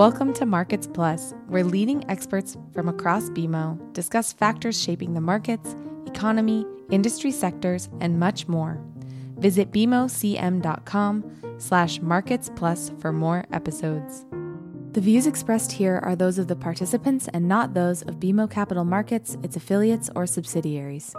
Welcome to Markets Plus, where leading experts from across BMO discuss factors shaping the markets, economy, industry sectors, and much more. Visit bmocm.com slash markets plus for more episodes. The views expressed here are those of the participants and not those of BMO Capital Markets, its affiliates, or subsidiaries.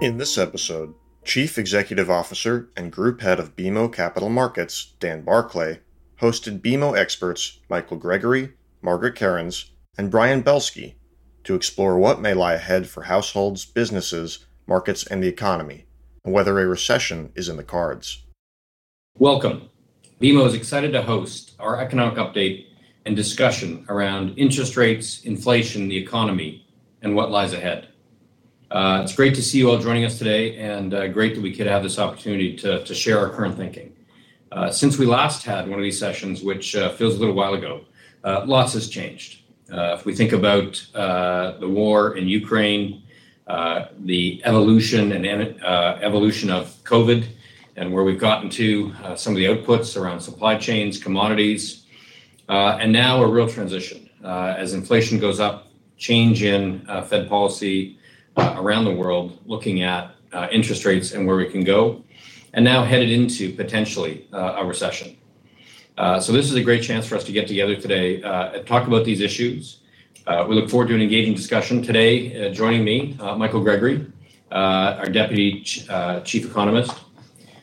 In this episode, Chief Executive Officer and Group Head of BMO Capital Markets, Dan Barclay, hosted BMO experts Michael Gregory, Margaret Kerins, and Brian Belski to explore what may lie ahead for households, businesses, markets, and the economy, and whether a recession is in the cards. Welcome. BMO is excited to host our economic update and discussion around interest rates, inflation, the economy, and what lies ahead. Uh, it's great to see you all joining us today, and uh, great that we could have this opportunity to, to share our current thinking. Uh, since we last had one of these sessions, which uh, feels a little while ago, uh, lots has changed. Uh, if we think about uh, the war in Ukraine, the evolution and evolution of COVID, and where we've gotten to, some of the outputs around supply chains, commodities, and now a real transition as inflation goes up, change in Fed policy around the world, looking at interest rates and where we can go and now headed into potentially uh, a recession. Uh, so this is a great chance for us to get together today uh, and talk about these issues. Uh, we look forward to an engaging discussion today. Uh, joining me, uh, Michael Gregory, our Deputy Ch- Chief Economist,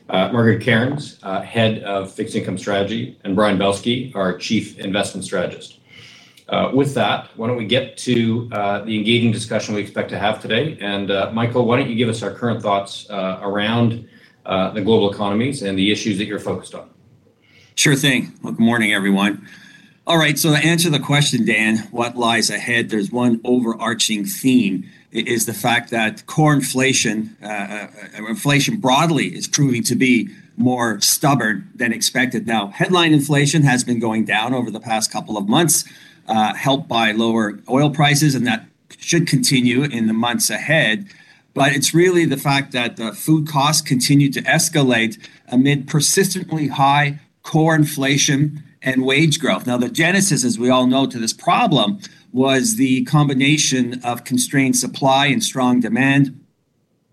Margaret Kerins, Head of Fixed Income Strategy, and Brian Belski, our Chief Investment Strategist. with that, why don't we get to the engaging discussion we expect to have today? And Michael, why don't you give us our current thoughts around uh, the global economies and the issues that you're focused on. Sure thing. Well, good morning, everyone. All right, so to answer the question, Dan, what lies ahead? There's one overarching theme is the fact that core inflation, uh, uh, inflation broadly, is proving to be more stubborn than expected. Now, headline inflation has been going down over the past couple of months, uh, helped by lower oil prices, and that should continue in the months ahead. But it's really the fact that the food costs continue to escalate amid persistently high core inflation and wage growth. Now, the genesis, as we all know, to this problem was the combination of constrained supply and strong demand.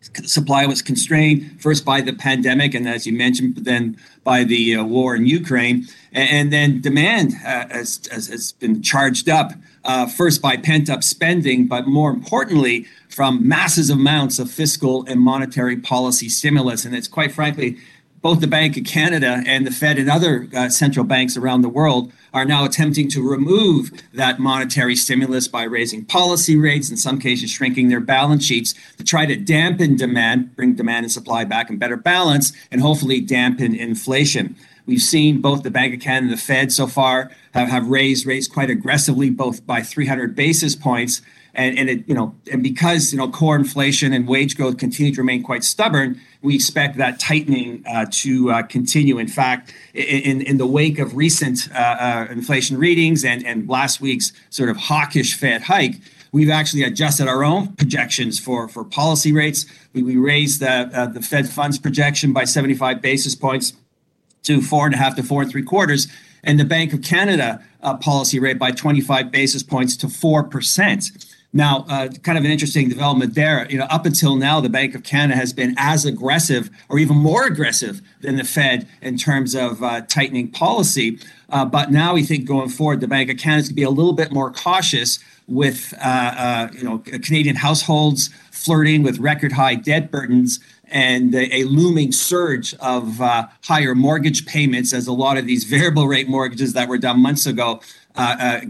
Supply was constrained first by the pandemic, and as you mentioned, then by the uh, war in Ukraine. And, then demand uh, has, has, has, been charged up uh, first by pent up spending, but more importantly, from massive amounts of fiscal and monetary policy stimulus. And it's quite frankly, both the Bank of Canada and the Fed and other uh, central banks around the world are now attempting to remove that monetary stimulus by raising policy rates, in some cases, shrinking their balance sheets to try to dampen demand, bring demand and supply back in better balance, and hopefully dampen inflation. We've seen both the Bank of Canada and the Fed so far have, have raised rates quite aggressively, both by 300 basis points. And, and it you know and because you know core inflation and wage growth continue to remain quite stubborn we expect that tightening uh, to uh, continue. In fact in, in the wake of recent uh, uh, inflation readings and, and last week's sort of hawkish fed hike we've actually adjusted our own projections for, for policy rates. We, we raised the, uh, the fed funds projection by 75 basis points to four and a half to four and three quarters and the bank of canada uh, policy rate by 25 basis points to 4% now, uh, kind of an interesting development there. You know, up until now, the Bank of Canada has been as aggressive, or even more aggressive, than the Fed in terms of uh, tightening policy. Uh, but now we think going forward, the Bank of Canada is going to be a little bit more cautious with, uh, uh, you know, Canadian households flirting with record high debt burdens and a, looming surge of uh, higher mortgage payments as a lot of these variable rate mortgages that were done months ago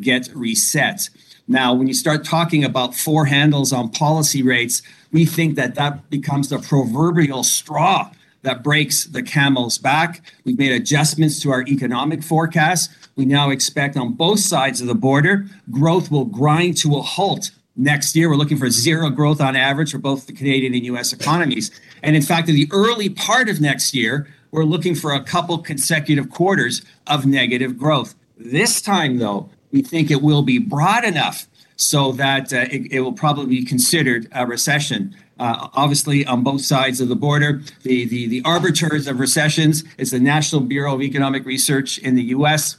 get reset. Now, when you start talking about four handles on policy rates, we think that that becomes the proverbial straw that breaks the camel's back. We've made adjustments to our economic forecast. We now expect on both sides of the border, growth will grind to a halt next year. We're looking for zero growth on average for both the Canadian and US economies. And in fact, in the early part of next year, we're looking for a couple consecutive quarters of negative growth. This time, though, we think it will be broad enough so that uh, it, it, will probably be considered a recession. Uh, obviously, on both sides of the border, the, the, the arbiters of recessions is the National Bureau of Economic Research in the US.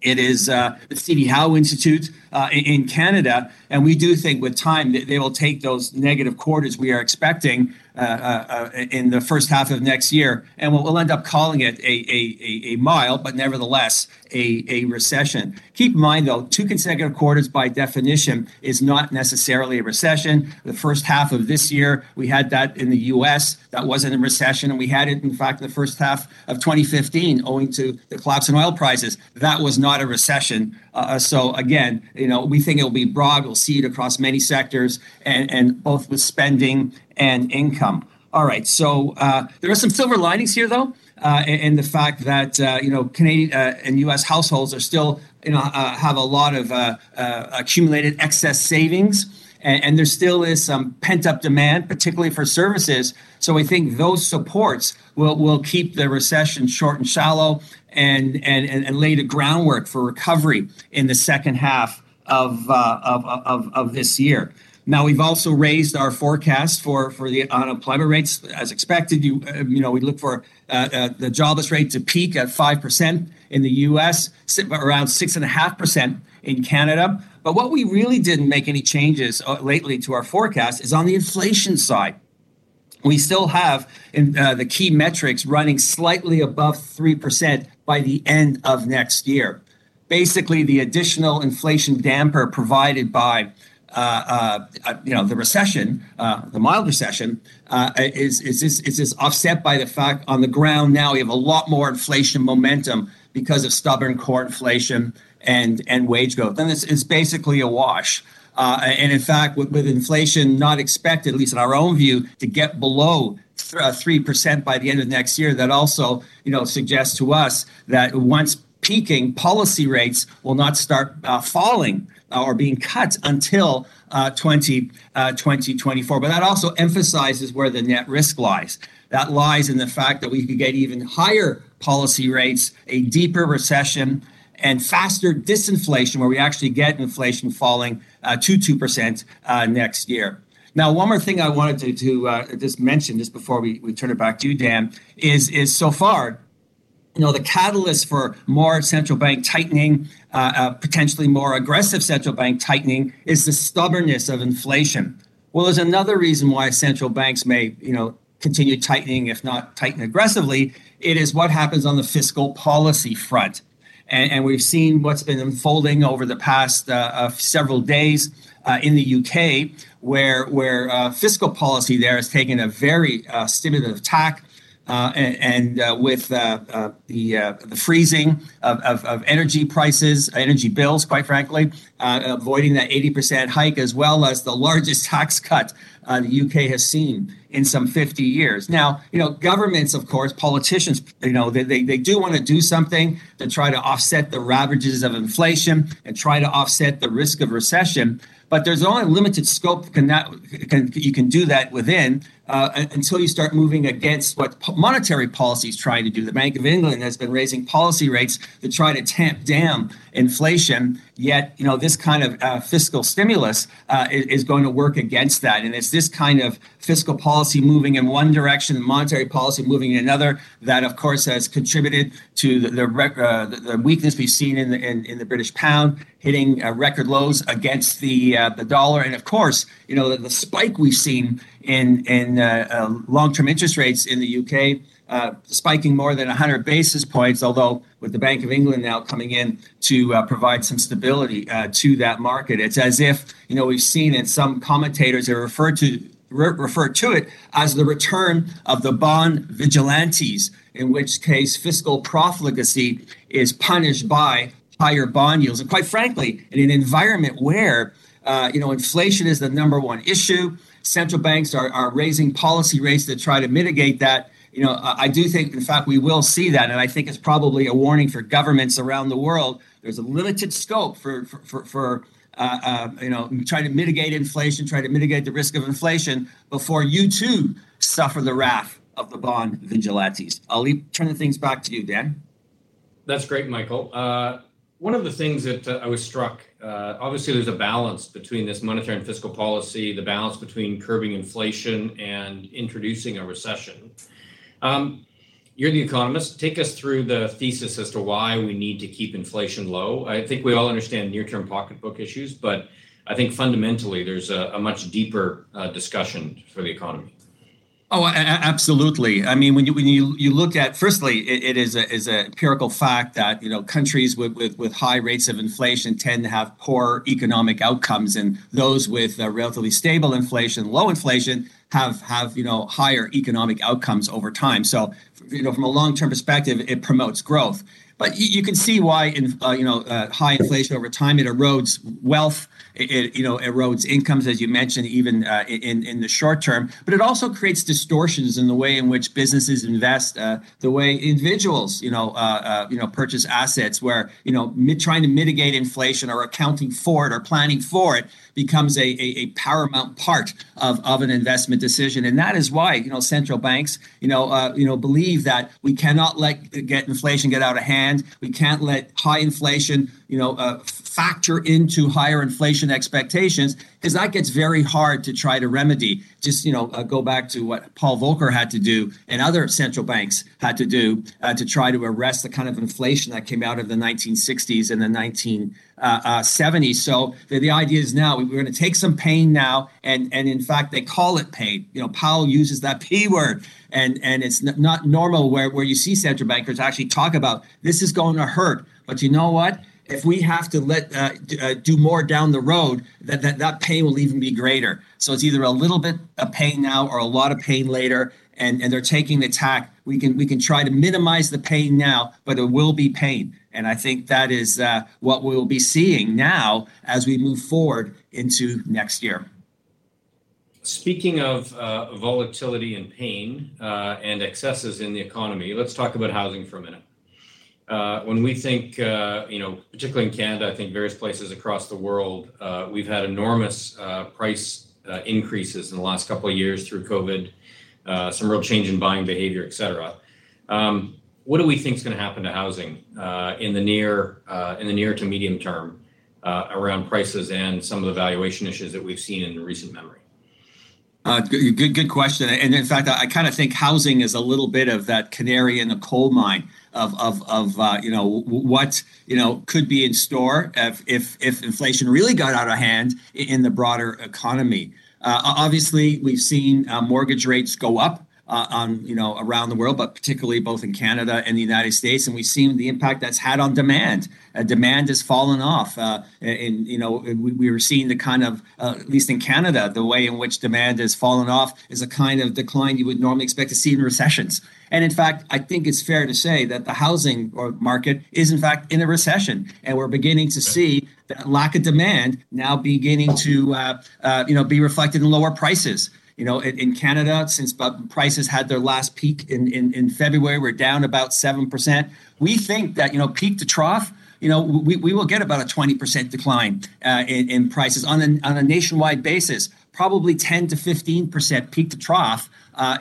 It is uh, the CD Howe Institute uh, in Canada. And we do think with time that they will take those negative quarters we are expecting uh, uh, uh, in the first half of next year, and we'll, we'll end up calling it a, a, a, mild, but nevertheless a, a recession. Keep in mind, though, two consecutive quarters by definition is not necessarily a recession. The first half of this year, we had that in the U.S. That wasn't a recession, and we had it, in fact, in the first half of 2015, owing to the collapse in oil prices. That was not a recession. Uh, so again, you know, we think it will be broad. We'll see it across many sectors, and, and both with spending and income. All right, so uh, there are some silver linings here, though, uh, in the fact that uh, you know Canadian uh, and U.S. households are still you know uh, have a lot of uh, accumulated excess savings, and, and, there still is some pent up demand, particularly for services. So we think those supports will will keep the recession short and shallow, and and and, and lay the groundwork for recovery in the second half of of, of, of this year. Now we've also raised our forecast for for the unemployment rates as expected. You uh, you know we look for uh, uh, the jobless rate to peak at five percent in the U.S., around six and a half percent in Canada. But what we really didn't make any changes uh, lately to our forecast is on the inflation side. We still have in, uh, the key metrics running slightly above three percent by the end of next year. Basically, the additional inflation damper provided by uh, uh, you know, the recession, uh, the mild recession, uh, is, is, is, is, is offset by the fact on the ground now we have a lot more inflation momentum because of stubborn core inflation and, and wage growth. And it's, it's basically a wash. Uh, and in fact, with, with, inflation not expected, at least in our own view, to get below three percent by the end of next year, that also you know suggests to us that once peaking, policy rates will not start uh, falling uh, or being cut until uh, 20, uh, 2024. But that also emphasizes where the net risk lies. That lies in the fact that we could get even higher policy rates, a deeper recession, and faster disinflation, where we actually get inflation falling uh, to 2% uh, next year. Now, one more thing I wanted to, to uh, just mention just before we, we turn it back to you, Dan, is, is so far you know, the catalyst for more central bank tightening, uh, uh, potentially more aggressive central bank tightening, is the stubbornness of inflation. Well, there's another reason why central banks may, you know, continue tightening, if not tighten aggressively. It is what happens on the fiscal policy front, and, and we've seen what's been unfolding over the past uh, uh several days uh, in the UK, where where uh, fiscal policy there has taken a very stimulative tack and, and uh, with uh, uh the uh, the freezing of, energy prices, energy bills, quite frankly, uh, avoiding that 80% hike, as well as the largest tax cut the UK has seen in some 50 years. Now, you know, governments, of course, politicians, you know, they, they, they do want to do something to try to offset the ravages of inflation and try to offset the risk of recession but there's only limited scope can that can, you can do that within uh, until you start moving against what monetary policy is trying to do. The Bank of England has been raising policy rates to try to tamp down inflation. Yet, you know, this kind of uh, fiscal stimulus uh, is, is, going to work against that, and it's this kind of fiscal policy moving in one direction and monetary policy moving in another that, of course, has contributed to the the, uh, the weakness we've seen in the in, in the British pound hitting uh, record lows against the uh, the dollar, and of course, you know, the, the spike we've seen in in uh, uh, long-term interest rates in the UK, uh, spiking more than 100 basis points. Although with the Bank of England now coming in to uh, provide some stability uh, to that market, it's as if you know we've seen, and some commentators have referred to re- referred to it as the return of the bond vigilantes, in which case fiscal profligacy is punished by higher bond yields. And quite frankly, in an environment where uh, you know inflation is the number one issue central banks are, are raising policy rates to try to mitigate that. You know, I do think, in fact, we will see that, and I think it's probably a warning for governments around the world. There's a limited scope for for for, for uh, uh, you know, trying to mitigate inflation, try to mitigate the risk of inflation before you too suffer the wrath of the bond vigilantes. I'll leave, turn the things back to you, Dan. That's great, Michael. Uh, one of the things that uh, I was struck, uh, obviously, there's a balance between this monetary and fiscal policy, the balance between curbing inflation and introducing a recession. Um, you're the economist. Take us through the thesis as to why we need to keep inflation low. I think we all understand near-term pocketbook issues, but I think fundamentally there's a, a much deeper uh, discussion for the economy. Oh, absolutely. I mean, when you when you, you look at firstly, it, it is a is a empirical fact that you know countries with, with, with high rates of inflation tend to have poor economic outcomes, and those with uh, relatively stable inflation, low inflation, have have you know higher economic outcomes over time. So, you know, from a long term perspective, it promotes growth. But you, you can see why in uh, you know uh, high inflation over time it erodes wealth it, you know erodes incomes as you mentioned even uh, in in the short term but it also creates distortions in the way in which businesses invest uh, the way individuals you know uh, uh you know purchase assets where you know trying to mitigate inflation or accounting for it or planning for it becomes a, a, a, paramount part of, of an investment decision. And that is why, you know, central banks, you know, uh, you know, believe that we cannot let get inflation get out of hand. We can't let high inflation, you know, uh, factor into higher inflation expectations because that gets very hard to try to remedy. Just you know, uh, go back to what Paul Volcker had to do and other central banks had to do uh, to try to arrest the kind of inflation that came out of the 1960s and the 1970s. Uh, uh, so the, the idea is now we're going to take some pain now, and and in fact they call it pain. You know, Powell uses that P word and and it's not normal where where you see central bankers actually talk about this is going to hurt but you know what if we have to let uh, uh, do more down the road, that, that that pain will even be greater. So it's either a little bit of pain now or a lot of pain later, and and they're taking the tack. We can we can try to minimize the pain now, but it will be pain, and I think that is uh, what we'll be seeing now as we move forward into next year. Speaking of uh, volatility and pain uh, and excesses in the economy, let's talk about housing for a minute. Uh, when we think, uh, you know, particularly in Canada, I think various places across the world, uh, we've had enormous price increases in the last couple of years through COVID, some real change in buying behavior, et cetera. Um, what do we think is going to happen to housing in the near to medium term around prices and some of the valuation issues that we've seen in recent memory? Good, question. And in fact, I, I kind of think housing is a little bit of that canary in the coal mine of of, of uh, you know what you know could be in store if if, if inflation really got out of hand in the broader economy. Uh, obviously, we've seen uh, mortgage rates go up uh, on you know around the world, but particularly both in Canada and the United States, and we've seen the impact that's had on demand. Uh, demand has fallen off, uh, and you know we, we were seeing the kind of uh, at least in Canada, the way in which demand has fallen off is a kind of decline you would normally expect to see in recessions. And in fact, I think it's fair to say that the housing market is in fact in a recession, and we're beginning to see that lack of demand now beginning to uh, uh, you know be reflected in lower prices. You know, in, in Canada, since prices had their last peak in, in, in February, we're down about 7%. We think that, you know, peak to trough, you know, we, we will get about a 20% decline uh, in, in prices on a, on a nationwide basis, probably 10 to 15% peak to trough uh,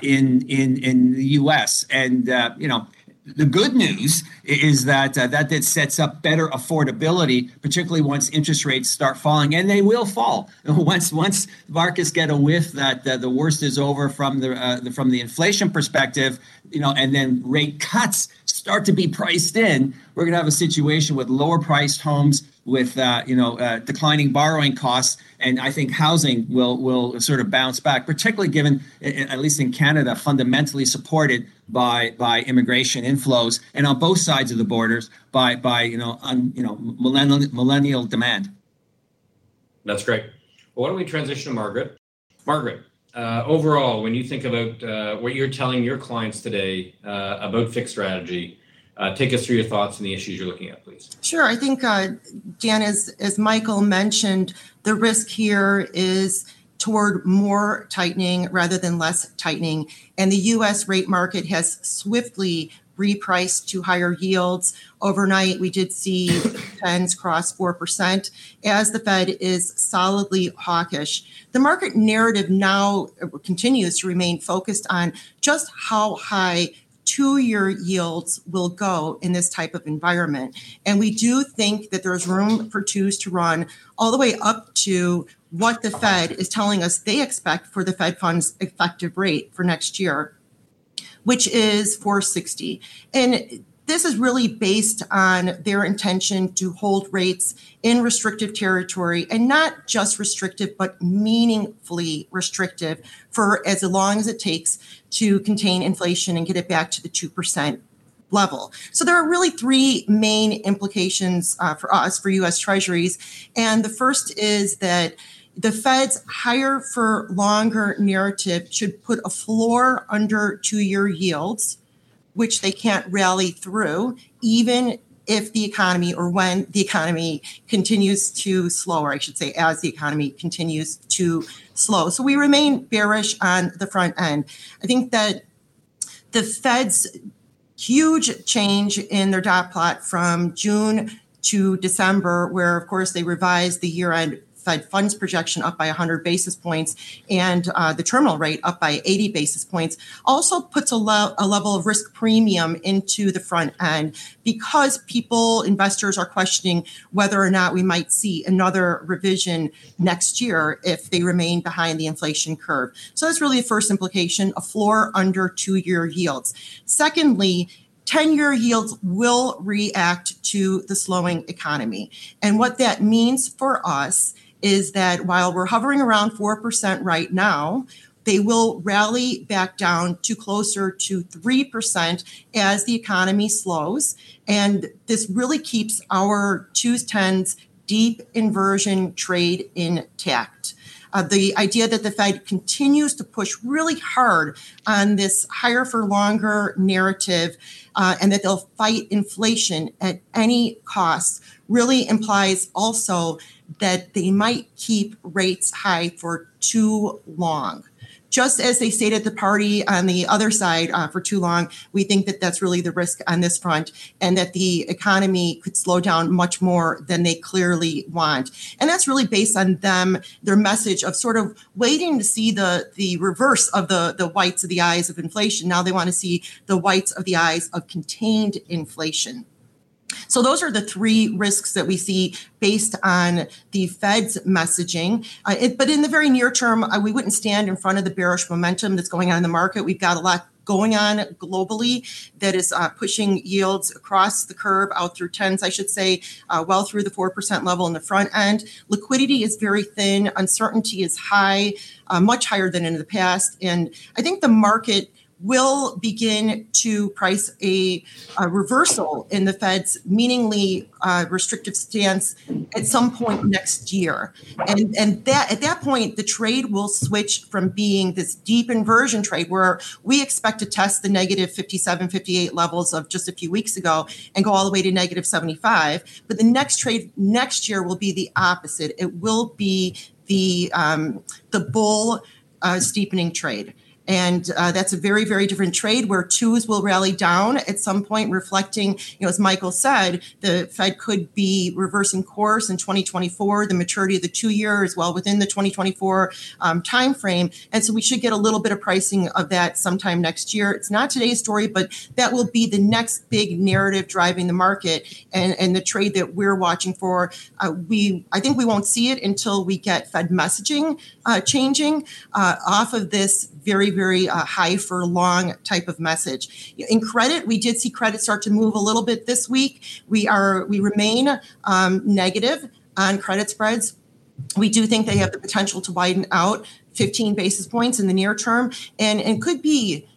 in, in, in the US. And, uh, you know, the good news is that uh, that that sets up better affordability, particularly once interest rates start falling, and they will fall once once markets get a whiff that uh, the worst is over from the, uh, the, from the inflation perspective, you know, and then rate cuts start to be priced in. We're going to have a situation with lower priced homes with uh, you know uh, declining borrowing costs, and I think housing will will sort of bounce back, particularly given, at least in Canada, fundamentally supported by by immigration inflows, and on both sides of the borders by by you know un, you know millennial millennial demand. That's great. Well, why don't we transition to Margaret? Margaret, uh, overall, when you think about uh, what you're telling your clients today uh, about fixed strategy, uh, take us through your thoughts and the issues you're looking at, please. Sure. I think, uh, Dan, as, as Michael mentioned, the risk here is toward more tightening rather than less tightening. And the US rate market has swiftly repriced to higher yields. Overnight, we did see 10s cross 4% as the Fed is solidly hawkish. The market narrative now uh, continues to remain focused on just how high two year yields will go in this type of environment. And we do think that there's room for twos to run all the way up to what the Fed is telling us they expect for the Fed funds effective rate for next year. Which is 460. And this is really based on their intention to hold rates in restrictive territory and not just restrictive, but meaningfully restrictive for as long as it takes to contain inflation and get it back to the 2% level. So there are really three main implications uh, for us, for US Treasuries. And the first is that the Fed's higher for longer narrative should put a floor under two year yields which they can't rally through, even if the economy or when the economy continues to slow, or I should say, as the economy continues to slow. So we remain bearish on the front end. I think that the Fed's huge change in their dot plot from June to December, where of course they revised the year end Fed funds projection up by 100 basis points and uh, the terminal rate up by 80 basis points also puts a, le- a level of risk premium into the front end because people, investors are questioning whether or not we might see another revision next year if they remain behind the inflation curve. So that's really the first implication a floor under two year yields. Secondly, 10 year yields will react to the slowing economy. And what that means for us is that while we're hovering around 4% right now, they will rally back down to closer to 3% as the economy slows. And this really keeps our twos, tens, deep inversion trade intact. Uh, the idea that the Fed continues to push really hard on this higher for longer narrative uh, and that they'll fight inflation at any cost really implies also that they might keep rates high for too long. Just as they stayed at the party on the other side uh, for too long, we think that that's really the risk on this front, and that the economy could slow down much more than they clearly want. And that's really based on them, their message of sort of waiting to see the the reverse of the the whites of the eyes of inflation. Now they want to see the whites of the eyes of contained inflation. So those are the three risks that we see based on the Fed's messaging. Uh, it, but in the very near term, uh, we wouldn't stand in front of the bearish momentum that's going on in the market. We've got a lot going on globally that is uh, pushing yields across the curve out through tens, I should say, uh, well through the 4% level in the front end. Liquidity is very thin, uncertainty is high, uh, much higher than in the past. And I think the market will begin to price a, a reversal in the Fed's meaningly uh, restrictive stance at some point next year. And, and that at that point, the trade will switch from being this deep inversion trade where we expect to test the negative 57, 58 levels of just a few weeks ago and go all the way to negative 75. But the next trade next year will be the opposite. It will be the um, the bull uh, steepening trade. And uh, that's a very, very different trade where twos will rally down at some point, reflecting, you know, as Michael said, the Fed could be reversing course in 2024. The maturity of the two year as well within the 2024 um, timeframe. And so we should get a little bit of pricing of that sometime next year. It's not today's story, but that will be the next big narrative driving the market and, and the trade that we're watching for. Uh, we, I think we won't see it until we get Fed messaging uh, changing uh, off of this very, very uh, high for long type of message. In credit, we did see credit start to move a little bit this week. We are we remain um, negative on credit spreads. We do think they have the potential to widen out 15 basis points in the near term, and and could be.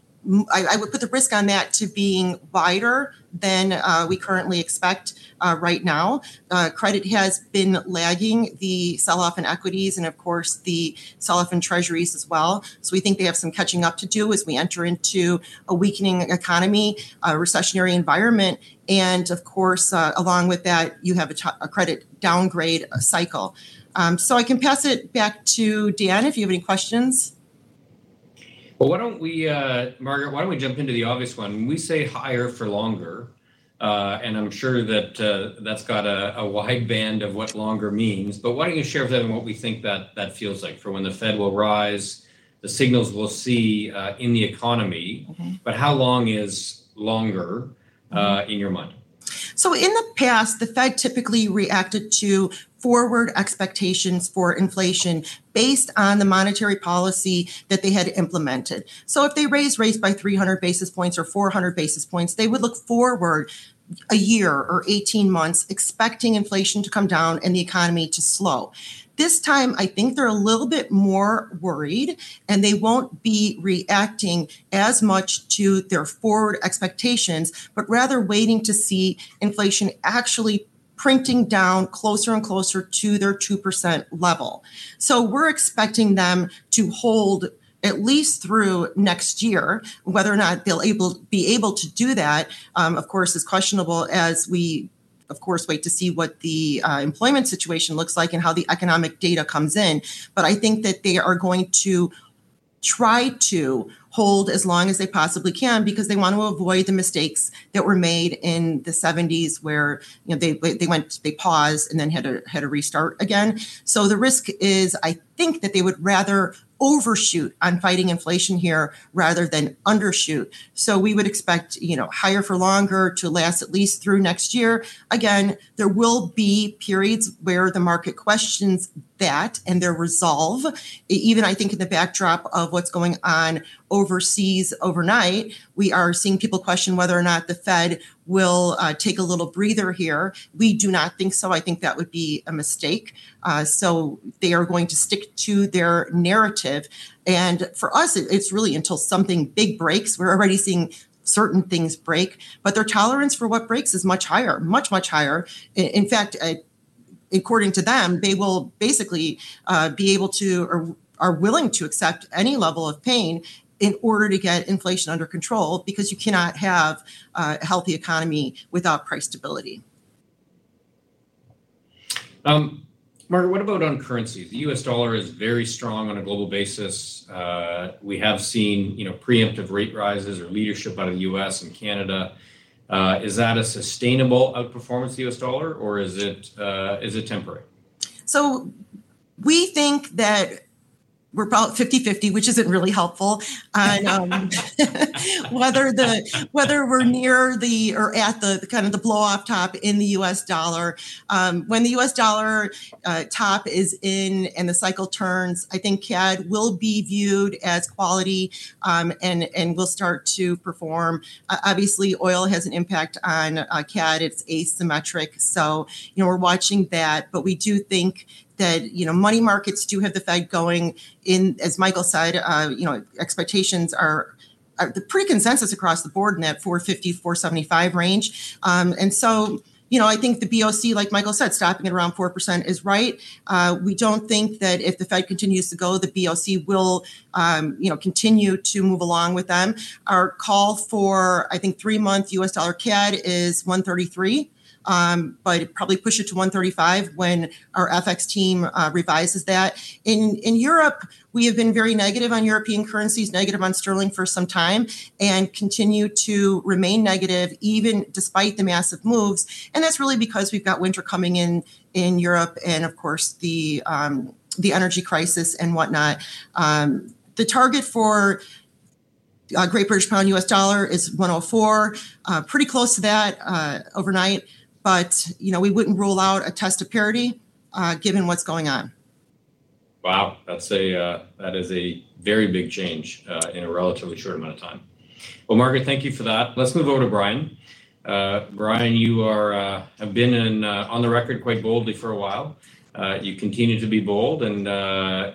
I, I would put the risk on that to being wider than uh, we currently expect uh, right now. Uh, credit has been lagging the sell off in equities and, of course, the sell off in treasuries as well. So we think they have some catching up to do as we enter into a weakening economy, a recessionary environment. And, of course, uh, along with that, you have a, t- a credit downgrade cycle. Um, so I can pass it back to Dan if you have any questions. Well, why don't we, uh, Margaret, why don't we jump into the obvious one? When we say higher for longer, uh, and I'm sure that uh, that's got a, a, wide band of what longer means, but why don't you share with them what we think that that feels like for when the Fed will rise, the signals we'll see uh, in the economy, okay. but how long is longer uh, mm-hmm. in your mind? So, in the past, the Fed typically reacted to forward expectations for inflation based on the monetary policy that they had implemented. So if they raise rates by 300 basis points or 400 basis points, they would look forward a year or 18 months expecting inflation to come down and the economy to slow. This time, I think they're a little bit more worried and they won't be reacting as much to their forward expectations, but rather waiting to see inflation actually printing down closer and closer to their 2% level. So we're expecting them to hold at least through next year. Whether or not they'll able be able to do that, um, of course, is questionable as we of course, wait to see what the uh, employment situation looks like and how the economic data comes in. But I think that they are going to try to hold as long as they possibly can because they want to avoid the mistakes that were made in the 70s where you know they they went they paused and then had to had to restart again. So the risk is i think that they would rather overshoot on fighting inflation here rather than undershoot. So we would expect, you know, higher for longer to last at least through next year. Again, there will be periods where the market questions that and their resolve. Even I think in the backdrop of what's going on overseas overnight, we are seeing people question whether or not the Fed will uh, take a little breather here. We do not think so. I think that would be a mistake. Uh, so they are going to stick to their narrative. And for us, it's really until something big breaks. We're already seeing certain things break, but their tolerance for what breaks is much higher, much, much higher. In, fact, uh, according to them, they will basically uh, be able to or are willing to accept any level of pain in order to get inflation under control because you cannot have a healthy economy without price stability. Um, Margaret, what about on currencies? The U.S. dollar is very strong on a global basis. Uh, we have seen, you know, preemptive rate rises or leadership out of the U.S. and Canada. Uh, is that a sustainable outperformance of the U.S. dollar, or is it uh, is it temporary? So we think that we're about 50-50 which isn't really helpful on um, whether the whether we're near the or at the, the, kind of the blow off top in the us dollar. Um, when the us dollar uh, top is in and the cycle turns i think cad will be viewed as quality um, and and will start to perform. Uh, obviously oil has an impact on uh, cad. It's asymmetric. So you know we're watching that but we do think that you know money markets do have the Fed going in, as Michael said. Uh, you know, expectations are, are the pretty consensus across the board in that 450, 475 range, um, and so. You know, I think the BOC, like Michael said, stopping at around 4% is right. Uh, we don't think that if the Fed continues to go, the BOC will, um, you know, continue to move along with them. Our call for, I think, three month US dollar CAD is 133 um, but probably push it to 135 when our FX team uh, revises that. In in Europe, we have been very negative on European currencies, negative on sterling for some time, and continue to remain negative even despite the massive moves. And that's really because we've got winter coming in in Europe, and of course the um, the energy crisis and whatnot. Um, the target for uh, Great British Pound US dollar is 104, uh, pretty close to that uh, overnight but you know we wouldn't rule out a test of parity uh, given what's going on. Wow, that's a uh, that is a very big change uh, in a relatively short amount of time. Well, Margaret, thank you for that. Let's move over to Brian. Uh, Brian, you are uh, have been in, uh, on the record quite boldly for a while. you continue to be bold, and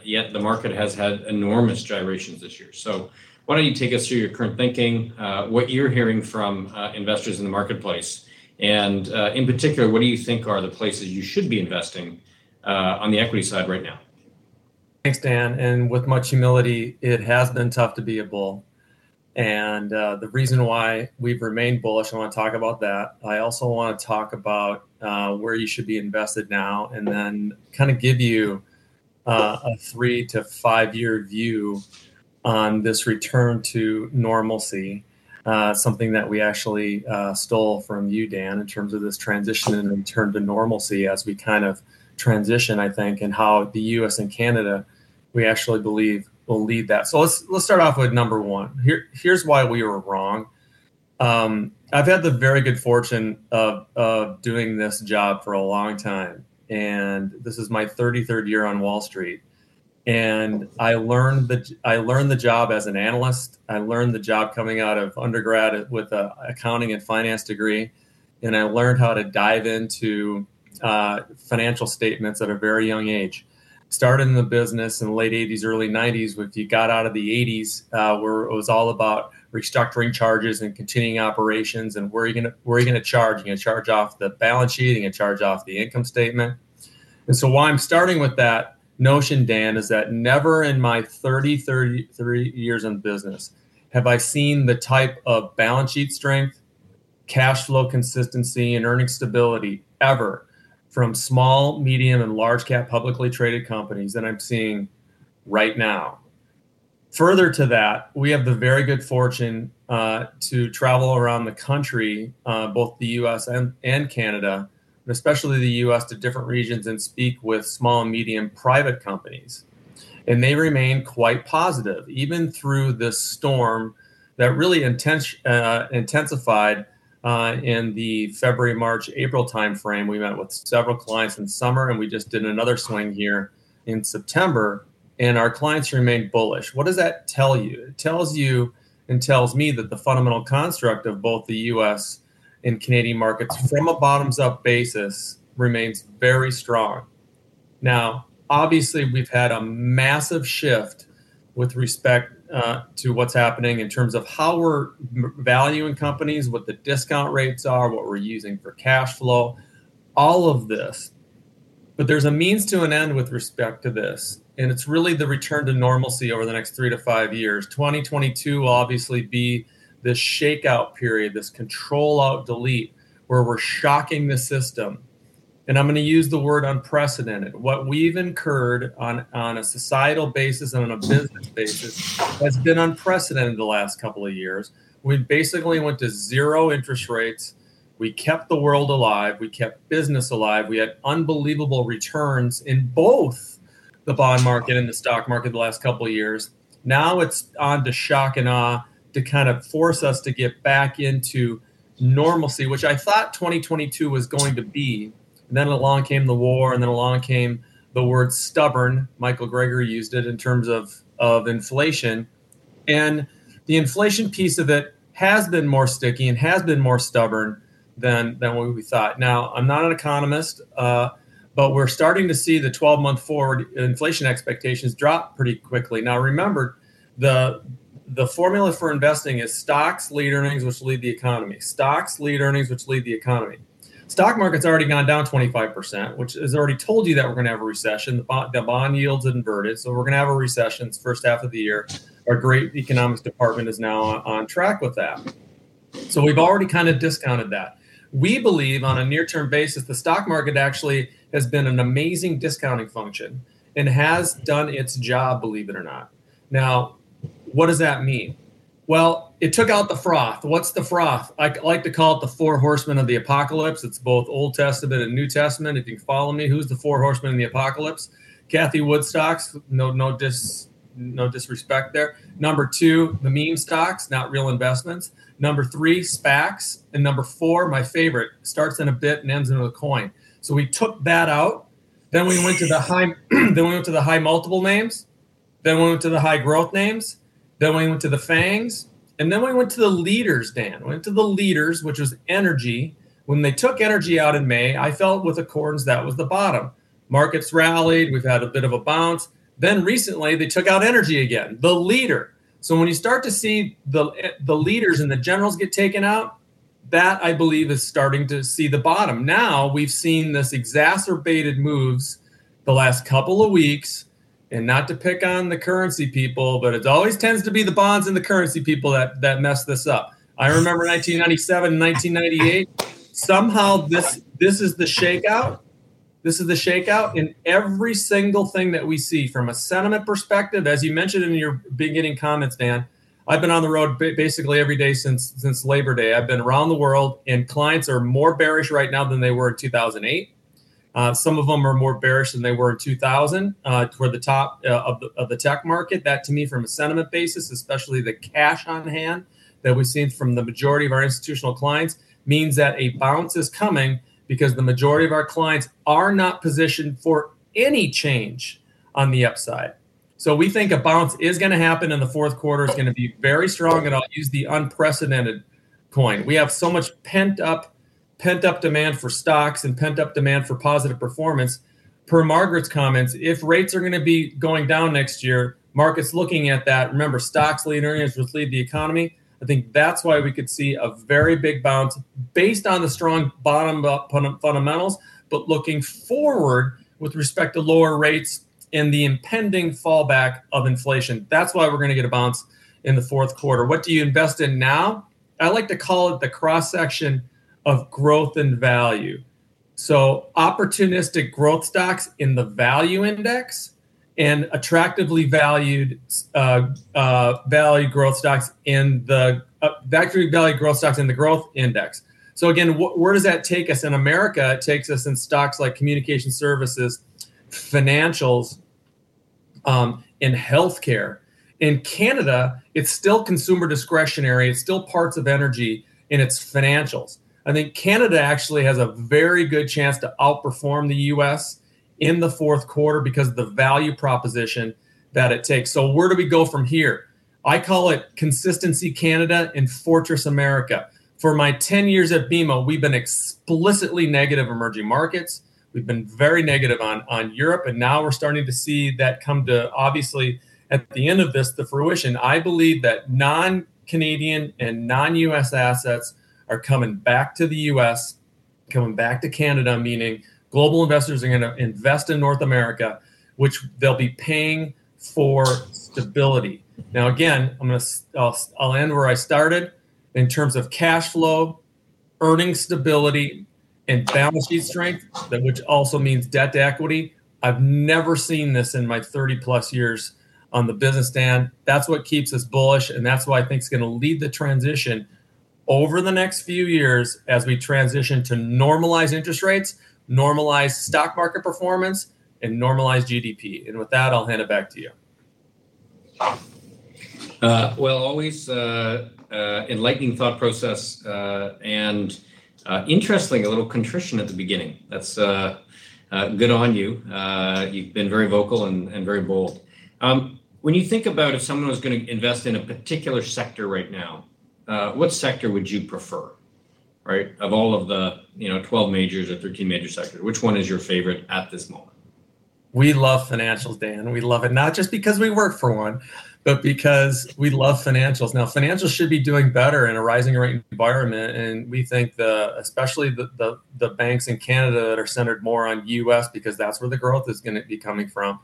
yet the market has had enormous gyrations this year. So, why don't you take us through your current thinking, what you're hearing from investors in the marketplace? And uh, in particular, what do you think are the places you should be investing uh, on the equity side right now? Thanks, Dan. And with much humility, it has been tough to be a bull. And uh, the reason why we've remained bullish, I want to talk about that. I also want to talk about uh, where you should be invested now, and then kind of give you uh, a three to five year view on this return to normalcy uh, something that we actually uh, stole from you, Dan, in terms of this transition and return to normalcy as we kind of transition, I think, and how the U.S. and Canada, we actually believe will lead that. So let's let's start off with number one. Here, here's why we were wrong. Um, I've had the very good fortune of, of doing this job for a long time, and this is my 33rd year on Wall Street. And I learned the I learned the job as an analyst. I learned the job coming out of undergrad with an accounting and finance degree, and I learned how to dive into uh, financial statements at a very young age. Started in the business in the late 80s, early 90s. If you got out of the 80s, uh, where it was all about restructuring charges and continuing operations, and where are you going where are you going to charge? You're going to charge off the balance sheet. You're going to charge off the income statement. And so, why I'm starting with that notion, Dan, is that never in my 30, 33 years in business have I seen the type of balance sheet strength, cash flow consistency, and earning stability ever from small, medium, and large cap publicly traded companies that I'm seeing right now. Further to that, we have the very good fortune uh, to travel around the country, uh, both the US and, and Canada, and especially the US, to different regions and speak with small and medium private companies. And they remain quite positive, even through this storm that really uh, intensified uh, in the February, March, April timeframe. We met with several clients in summer, and we just did another swing here in September. And our clients remain bullish. What does that tell you? It tells you and tells me that the fundamental construct of both the U.S. and Canadian markets, from a bottoms-up basis, remains very strong. Now, obviously, we've had a massive shift with respect uh, to what's happening in terms of how we're valuing companies, what the discount rates are, what we're using for cash flow, all of this. But there's a means to an end with respect to this. And it's really the return to normalcy over the next three to five years. 2022 will obviously be this shakeout period, this control alt delete, where we're shocking the system and I'm going to use the word unprecedented. What we've incurred on, on a societal basis and on a business basis has been unprecedented the last couple of years. We basically went to zero interest rates. We kept the world alive. We kept business alive. We had unbelievable returns in both the bond market and the stock market the last couple of years. Now it's on to shock and awe to kind of force us to get back into normalcy, which I thought 2022 was going to be and then along came the war, and then along came the word stubborn. Michael Gregory used it in terms of, of inflation. And the inflation piece of it has been more sticky and has been more stubborn than, than what we thought. Now, I'm not an economist, uh, but we're starting to see the 12 month forward inflation expectations drop pretty quickly. Now, remember, the the formula for investing is stocks lead earnings, which lead the economy. Stocks lead earnings, which lead the economy. Stock market's already gone down 25%, which has already told you that we're going to have a recession. The bond, the bond yields inverted, so we're going to have a recession first half of the year. Our great economics department is now on, on track with that. So we've already kind of discounted that. We believe on a near term basis, the stock market actually has been an amazing discounting function and has done its job, believe it or not. Now, what does that mean? Well, it took out the froth. What's the froth? I like to call it the four horsemen of the apocalypse. It's both Old Testament and New Testament. If you follow me, who's the four horsemen in the apocalypse? Cathie Wood stocks. No, no dis, no disrespect there. Number two, the meme stocks, not real investments. Number three, SPACs, and number four, my favorite, starts in a bit and ends in a coin. So we took that out. Then we went to the high. then we went to the high multiple names. Then we went to the high growth names then we went to the FAANGs, and then we went to the leaders, Dan. We went to the leaders, which was energy. When they took energy out in May, I felt with accordance that was the bottom. Markets rallied, we've had a bit of a bounce. Then recently they took out energy again, the leader. So when you start to see the the leaders and the generals get taken out, that I believe is starting to see the bottom. Now we've seen this exacerbated moves the last couple of weeks and not to pick on the currency people, but it always tends to be the bonds and the currency people that that mess this up. I remember 1997 and 1998. Somehow this this is the shakeout. This is the shakeout in every single thing that we see from a sentiment perspective. As you mentioned in your beginning comments, Dan, I've been on the road basically every day since since Labor Day. I've been around the world, and clients are more bearish right now than they were in 2008 uh, some of them are more bearish than they were in 2000 uh, toward the top uh, of, the, of the tech market. That to me, from a sentiment basis, especially the cash on hand that we've seen from the majority of our institutional clients, means that a bounce is coming because the majority of our clients are not positioned for any change on the upside. So we think a bounce is going to happen in the fourth quarter. It's going to be very strong, and I'll use the unprecedented coin. We have so much pent up, pent up demand for stocks and pent up demand for positive performance. Per Margaret's comments, if rates are going to be going down next year, markets looking at that. Remember, stocks lead earnings, which lead the economy. I think that's why we could see a very big bounce based on the strong bottom up fundamentals, but looking forward with respect to lower rates and the impending fallback of inflation. That's why we're going to get a bounce in the fourth quarter. What do you invest in now? I like to call it the cross section of growth and value. So, opportunistic growth stocks in the value index and attractively valued uh, uh, value growth stocks in the uh, value growth stocks in the growth index. So again, wh- where does that take us in America? It takes us in stocks like communication services, financials, um, in healthcare. In Canada, it's still consumer discretionary. It's still parts of energy, and it's financials. I think Canada actually has a very good chance to outperform the U.S in the fourth quarter because of the value proposition that it takes. So, where do we go from here? I call it Consistency Canada and Fortress America. For my 10 years at BMO, we've been explicitly negative emerging markets. We've been very negative on, on Europe, and now we're starting to see that come to obviously at the end of this the fruition. I believe that non Canadian and non US assets are coming back to the US, coming back to Canada, meaning global investors are going to invest in North America, which they'll be paying for stability. Now, again, I'm going to I'll, I'll end where I started in terms of cash flow, earning stability, and balance sheet strength, which also means debt to equity. I've never seen this in my 30 plus years on the business stand. That's what keeps us bullish, and that's why I think is going to lead the transition over the next few years as we transition to normalize interest rates normalize stock market performance, and normalize GDP. And with that, I'll hand it back to you. Uh, well, always uh, uh, enlightening thought process uh, and uh, interesting, a little contrition at the beginning. That's uh, good on you. you've been very vocal and, and very bold. Um, when you think about if someone was going to invest in a particular sector right now, what sector would you prefer? right? Of all of the, you know, 12 majors or 13 major sectors, which one is your favorite at this moment? We love financials, Dan. We love it not just because we work for one, but because we love financials. Now, financials should be doing better in a rising rate environment, and we think the, especially the the, the banks in Canada that are centered more on U.S. because that's where the growth is going to be coming from,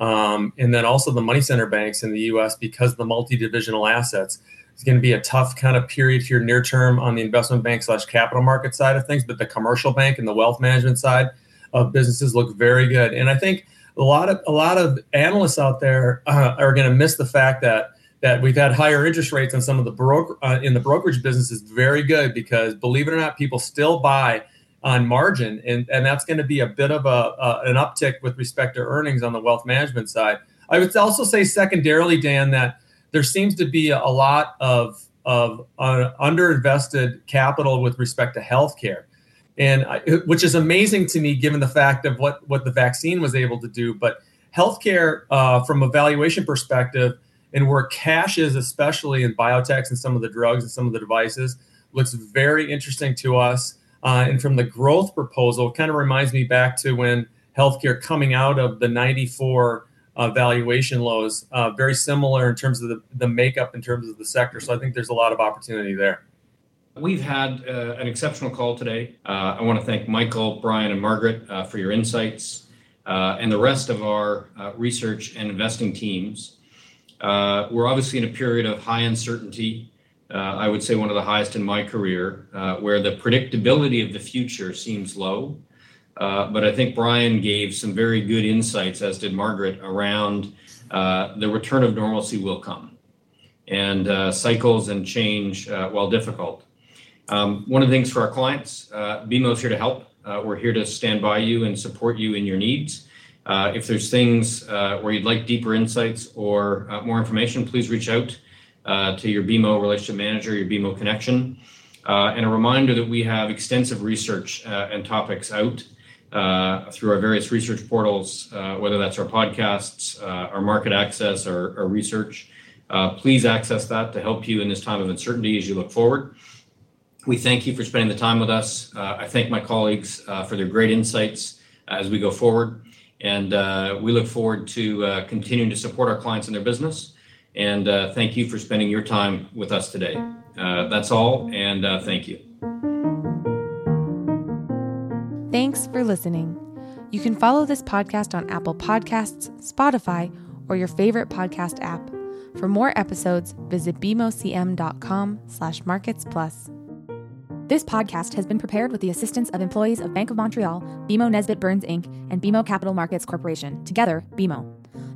um, and then also the money center banks in the U.S. because the multi-divisional assets. It's going to be a tough kind of period here near term on the investment bank slash capital market side of things, but the commercial bank and the wealth management side of businesses look very good. And I think a lot of a lot of analysts out there uh, are going to miss the fact that that we've had higher interest rates on some of the broker uh, in the brokerage business is very good because believe it or not, people still buy on margin, and and that's going to be a bit of a, a an uptick with respect to earnings on the wealth management side. I would also say secondarily, Dan, that there seems to be a lot of of uh, underinvested capital with respect to healthcare, and I, which is amazing to me given the fact of what what the vaccine was able to do. But healthcare, uh, from a valuation perspective, and where cash is, especially in biotechs and some of the drugs and some of the devices, looks very interesting to us. Uh, and from the growth proposal, kind of reminds me back to when healthcare coming out of the 94 uh, valuation lows, uh, very similar in terms of the, the makeup in terms of the sector. So I think there's a lot of opportunity there. We've had uh, an exceptional call today. Uh, I want to thank Michael, Brian, and Margaret uh, for your insights uh, and the rest of our research and investing teams. we're obviously in a period of high uncertainty. I would say one of the highest in my career, where the predictability of the future seems low. Uh, but I think Brian gave some very good insights, as did Margaret, around uh, the return of normalcy will come. And uh, cycles and change, uh, while difficult. Um, one of the things for our clients, uh, BMO is here to help. we're here to stand by you and support you in your needs. if there's things where you'd like deeper insights or more information, please reach out to your BMO relationship manager, your BMO connection. Uh, and a reminder that we have extensive research uh, and topics out uh, through our various research portals, uh, whether that's our podcasts, uh, our market access, or, or research. Uh, please access that to help you in this time of uncertainty as you look forward. We thank you for spending the time with us. I thank my colleagues for their great insights as we go forward. And we look forward to continuing to support our clients in their business. And thank you for spending your time with us today. that's all, and thank you. Thanks for listening. You can follow this podcast on Apple Podcasts, Spotify, or your favorite podcast app. For more episodes, visit bmocm.com slash markets plus. This podcast has been prepared with the assistance of employees of Bank of Montreal, BMO Nesbitt Burns Inc., and BMO Capital Markets Corporation, together, BMO.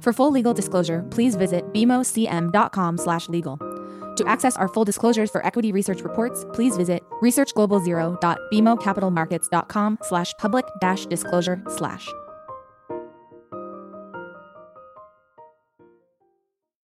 For full legal disclosure, please visit bmocm.com/legal. To access our full disclosures for equity research reports, please visit researchglobalzero.bmocapitalmarkets.com slash public dash disclosure slash.